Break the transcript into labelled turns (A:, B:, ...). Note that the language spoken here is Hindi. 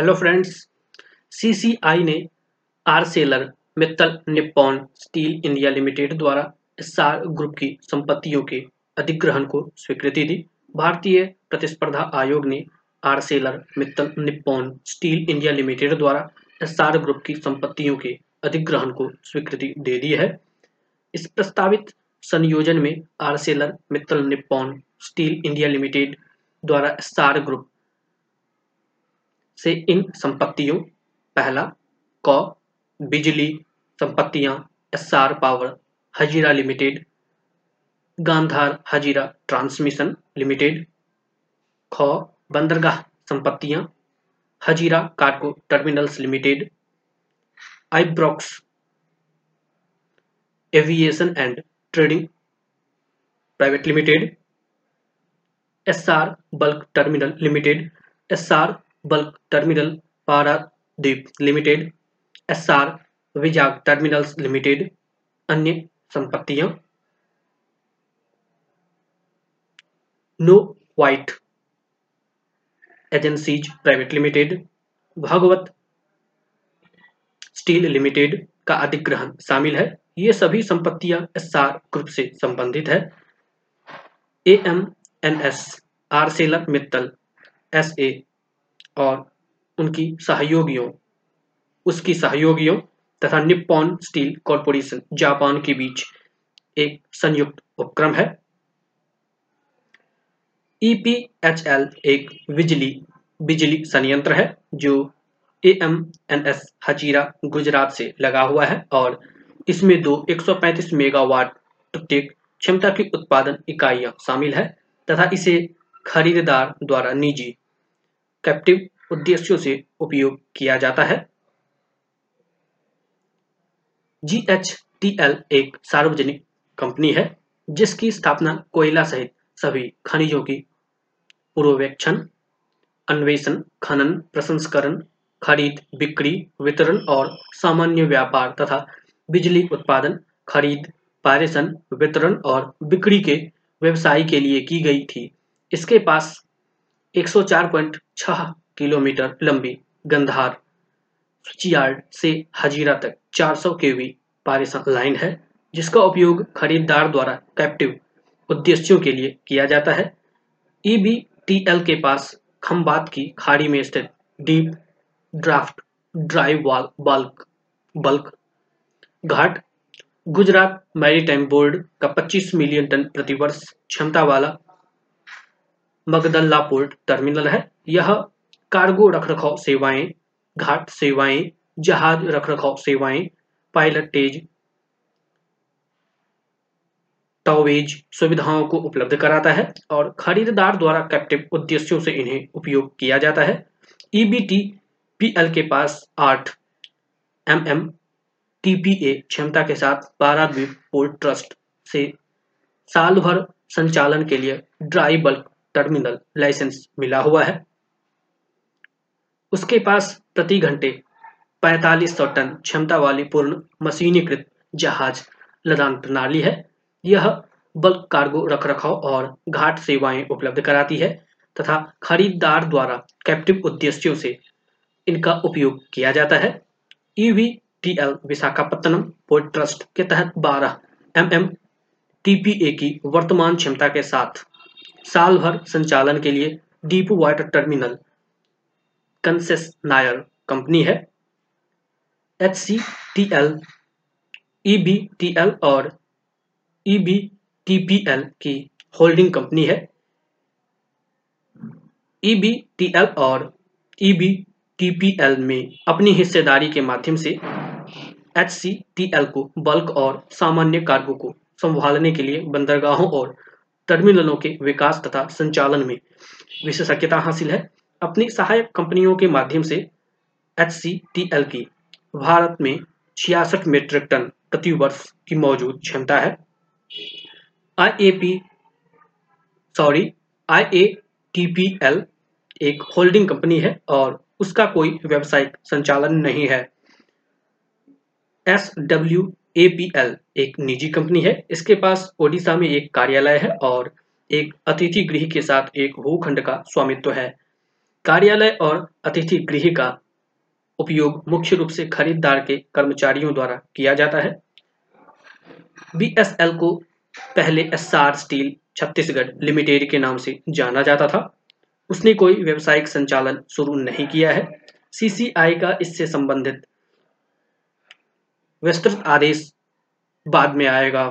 A: हेलो फ्रेंड्स सीसीआई ने Arcelor Mittal Nippon steel India limited द्वारा एसआर ग्रुप की संपत्तियों के अधिग्रहण को स्वीकृति दी। भारतीय प्रतिस्पर्धा आयोग ने Arcelor Mittal Nippon steel India limited द्वारा एसआर ग्रुप की संपत्तियों के अधिग्रहण को स्वीकृति दे दी है। इस प्रस्तावित संयोजन में Arcelor Mittal Nippon steel India limited द्वारा एसआर ग्रुप से इन संपत्तियों, पहला, क, बिजली, संपत्तियाँ, Essar power, Hazira limited, Gandhar Hazira transmission limited, ख, बंदरगाह संपत्तियाँ, Hazira cargo terminals limited, Ibrox, aviation and trading private limited, Essar bulk terminal limited, Essar bulk terminal Paradip limited, Essar Vizag terminals limited, अन्य संपत्तियाँ। No white agencies private limited, Bhagwat steel limited का अधिग्रहण शामिल है। ये सभी संपत्तियाँ एसआर ग्रुप से संबंधित है। A M N S Arcelor Mittal S A और उनकी सहयोगियों, उसकी सहयोगियों तथा निप्पॉन स्टील कॉरपोरेशन जापान के बीच एक संयुक्त उपक्रम है। ईपीएचएल एक बिजली बिजली संयंत्र है, जो एएमएनएस हजीरा गुजरात से लगा हुआ है और इसमें दो 135 मेगावाट प्रत्येक क्षमता की उत्पादन इकाइयाँ शामिल है तथा इसे खरीदार द्वारा निजी कैप्टिव उद्देश्यों से उपयोग किया जाता है। जीएचटीएल एक सार्वजनिक कंपनी है, जिसकी स्थापना कोयला सहित सभी खनिजों की पूर्वेक्षण अन्वेषण, खनन, प्रसंस्करण, खरीद, बिक्री, वितरण और सामान्य व्यापार तथा बिजली उत्पादन, खरीद, पारेषण, वितरण और बिक्री के व्यवसाय के लिए की गई थी। इसके पास 104.6 किलोमीटर लंबी गंधार स्विचयार्ड से हजीरा तक 400 केवी पारेषण लाइन है, जिसका उपयोग खरीदार द्वारा कैप्टिव उद्देश्यों के लिए किया जाता है। ईबीटीएल के पास खम्बात की खाड़ी में स्थित deep draft dry wall bulk bulk घाट, गुजरात मैरीटाइम बोर्ड का 25 मिलियन टन प्रतिवर्ष क्षमता वाला मगदल्ला पोर्ट टर्मिनल है। यह कार्गो रखरखाव सेवाएँ, घाट सेवाएँ, जहाज़ रखरखाव सेवाएँ पायलटेज टॉवेज सुविधाओं को उपलब्ध कराता है और खरीदार द्वारा कैप्टिव उद्देश्यों से इन्हें उपयोग किया जाता है। ईबीटी पीएल के पास आठ एम एम टीपीए क्षमता के साथ पाराद्वीप पोर्ट ट्रस्ट से साल भर संचालन के लिए ड्राई बल्क टर्मिनल लाइसेंस मिला हुआ है। उसके पास प्रति घंटे 4500 टन क्षमता वाली पूर्ण मशीनीकृत जहाज़ लदान प्रणाली है। यह बल्क कार्गो रखरखाव और घाट सेवाएँ उपलब्ध कराती है तथा खरीदार द्वारा कैप्टिव उद्देश्यों से इनका उपयोग किया जाता है। ईवीटीएल विशाखापत्तनम पोर्ट ट्रस्ट के तहत 12 एम एम टीपीए की वर्तमान क्षमता के साथ साल भर संचालन के लिए deep water terminal concessionaire company है। H C T L, E B T L और E B T P L की होल्डिंग कंपनी है। ई बी टी एल और E B T P L में अपनी हिस्सेदारी के माध्यम से एच सी टी एल को बल्क और सामान्य कार्गो को संभालने के लिए बंदरगाहों और टर्मिनलों के विकास तथा संचालन में विशेषज्ञता हासिल है। अपनी सहायक कंपनियों के माध्यम से एच की भारत में छियासठ मीट्रिक टन प्रति वर्ष की मौजूद क्षमता है। आई सॉरी आई एक होल्डिंग कंपनी है और उसका कोई व्यावसायिक संचालन नहीं है। एस डब्ल्यू एपीएल एक निजी कंपनी है। इसके पास ओडिशा में एक कार्यालय है और एक अतिथि गृह के साथ एक भूखंड का स्वामित्व है। कार्यालय और अतिथि गृह का उपयोग मुख्य रूप से खरीदार के कर्मचारियों द्वारा किया जाता है। बीएसएल को पहले एसआर स्टील छत्तीसगढ़ लिमिटेड के नाम से जाना जाता था। उसने कोई व्यवसायिक संचालन शुरू नहीं किया है। सीसीआई का इससे संबंधित विस्तृत आदेश बाद में आएगा।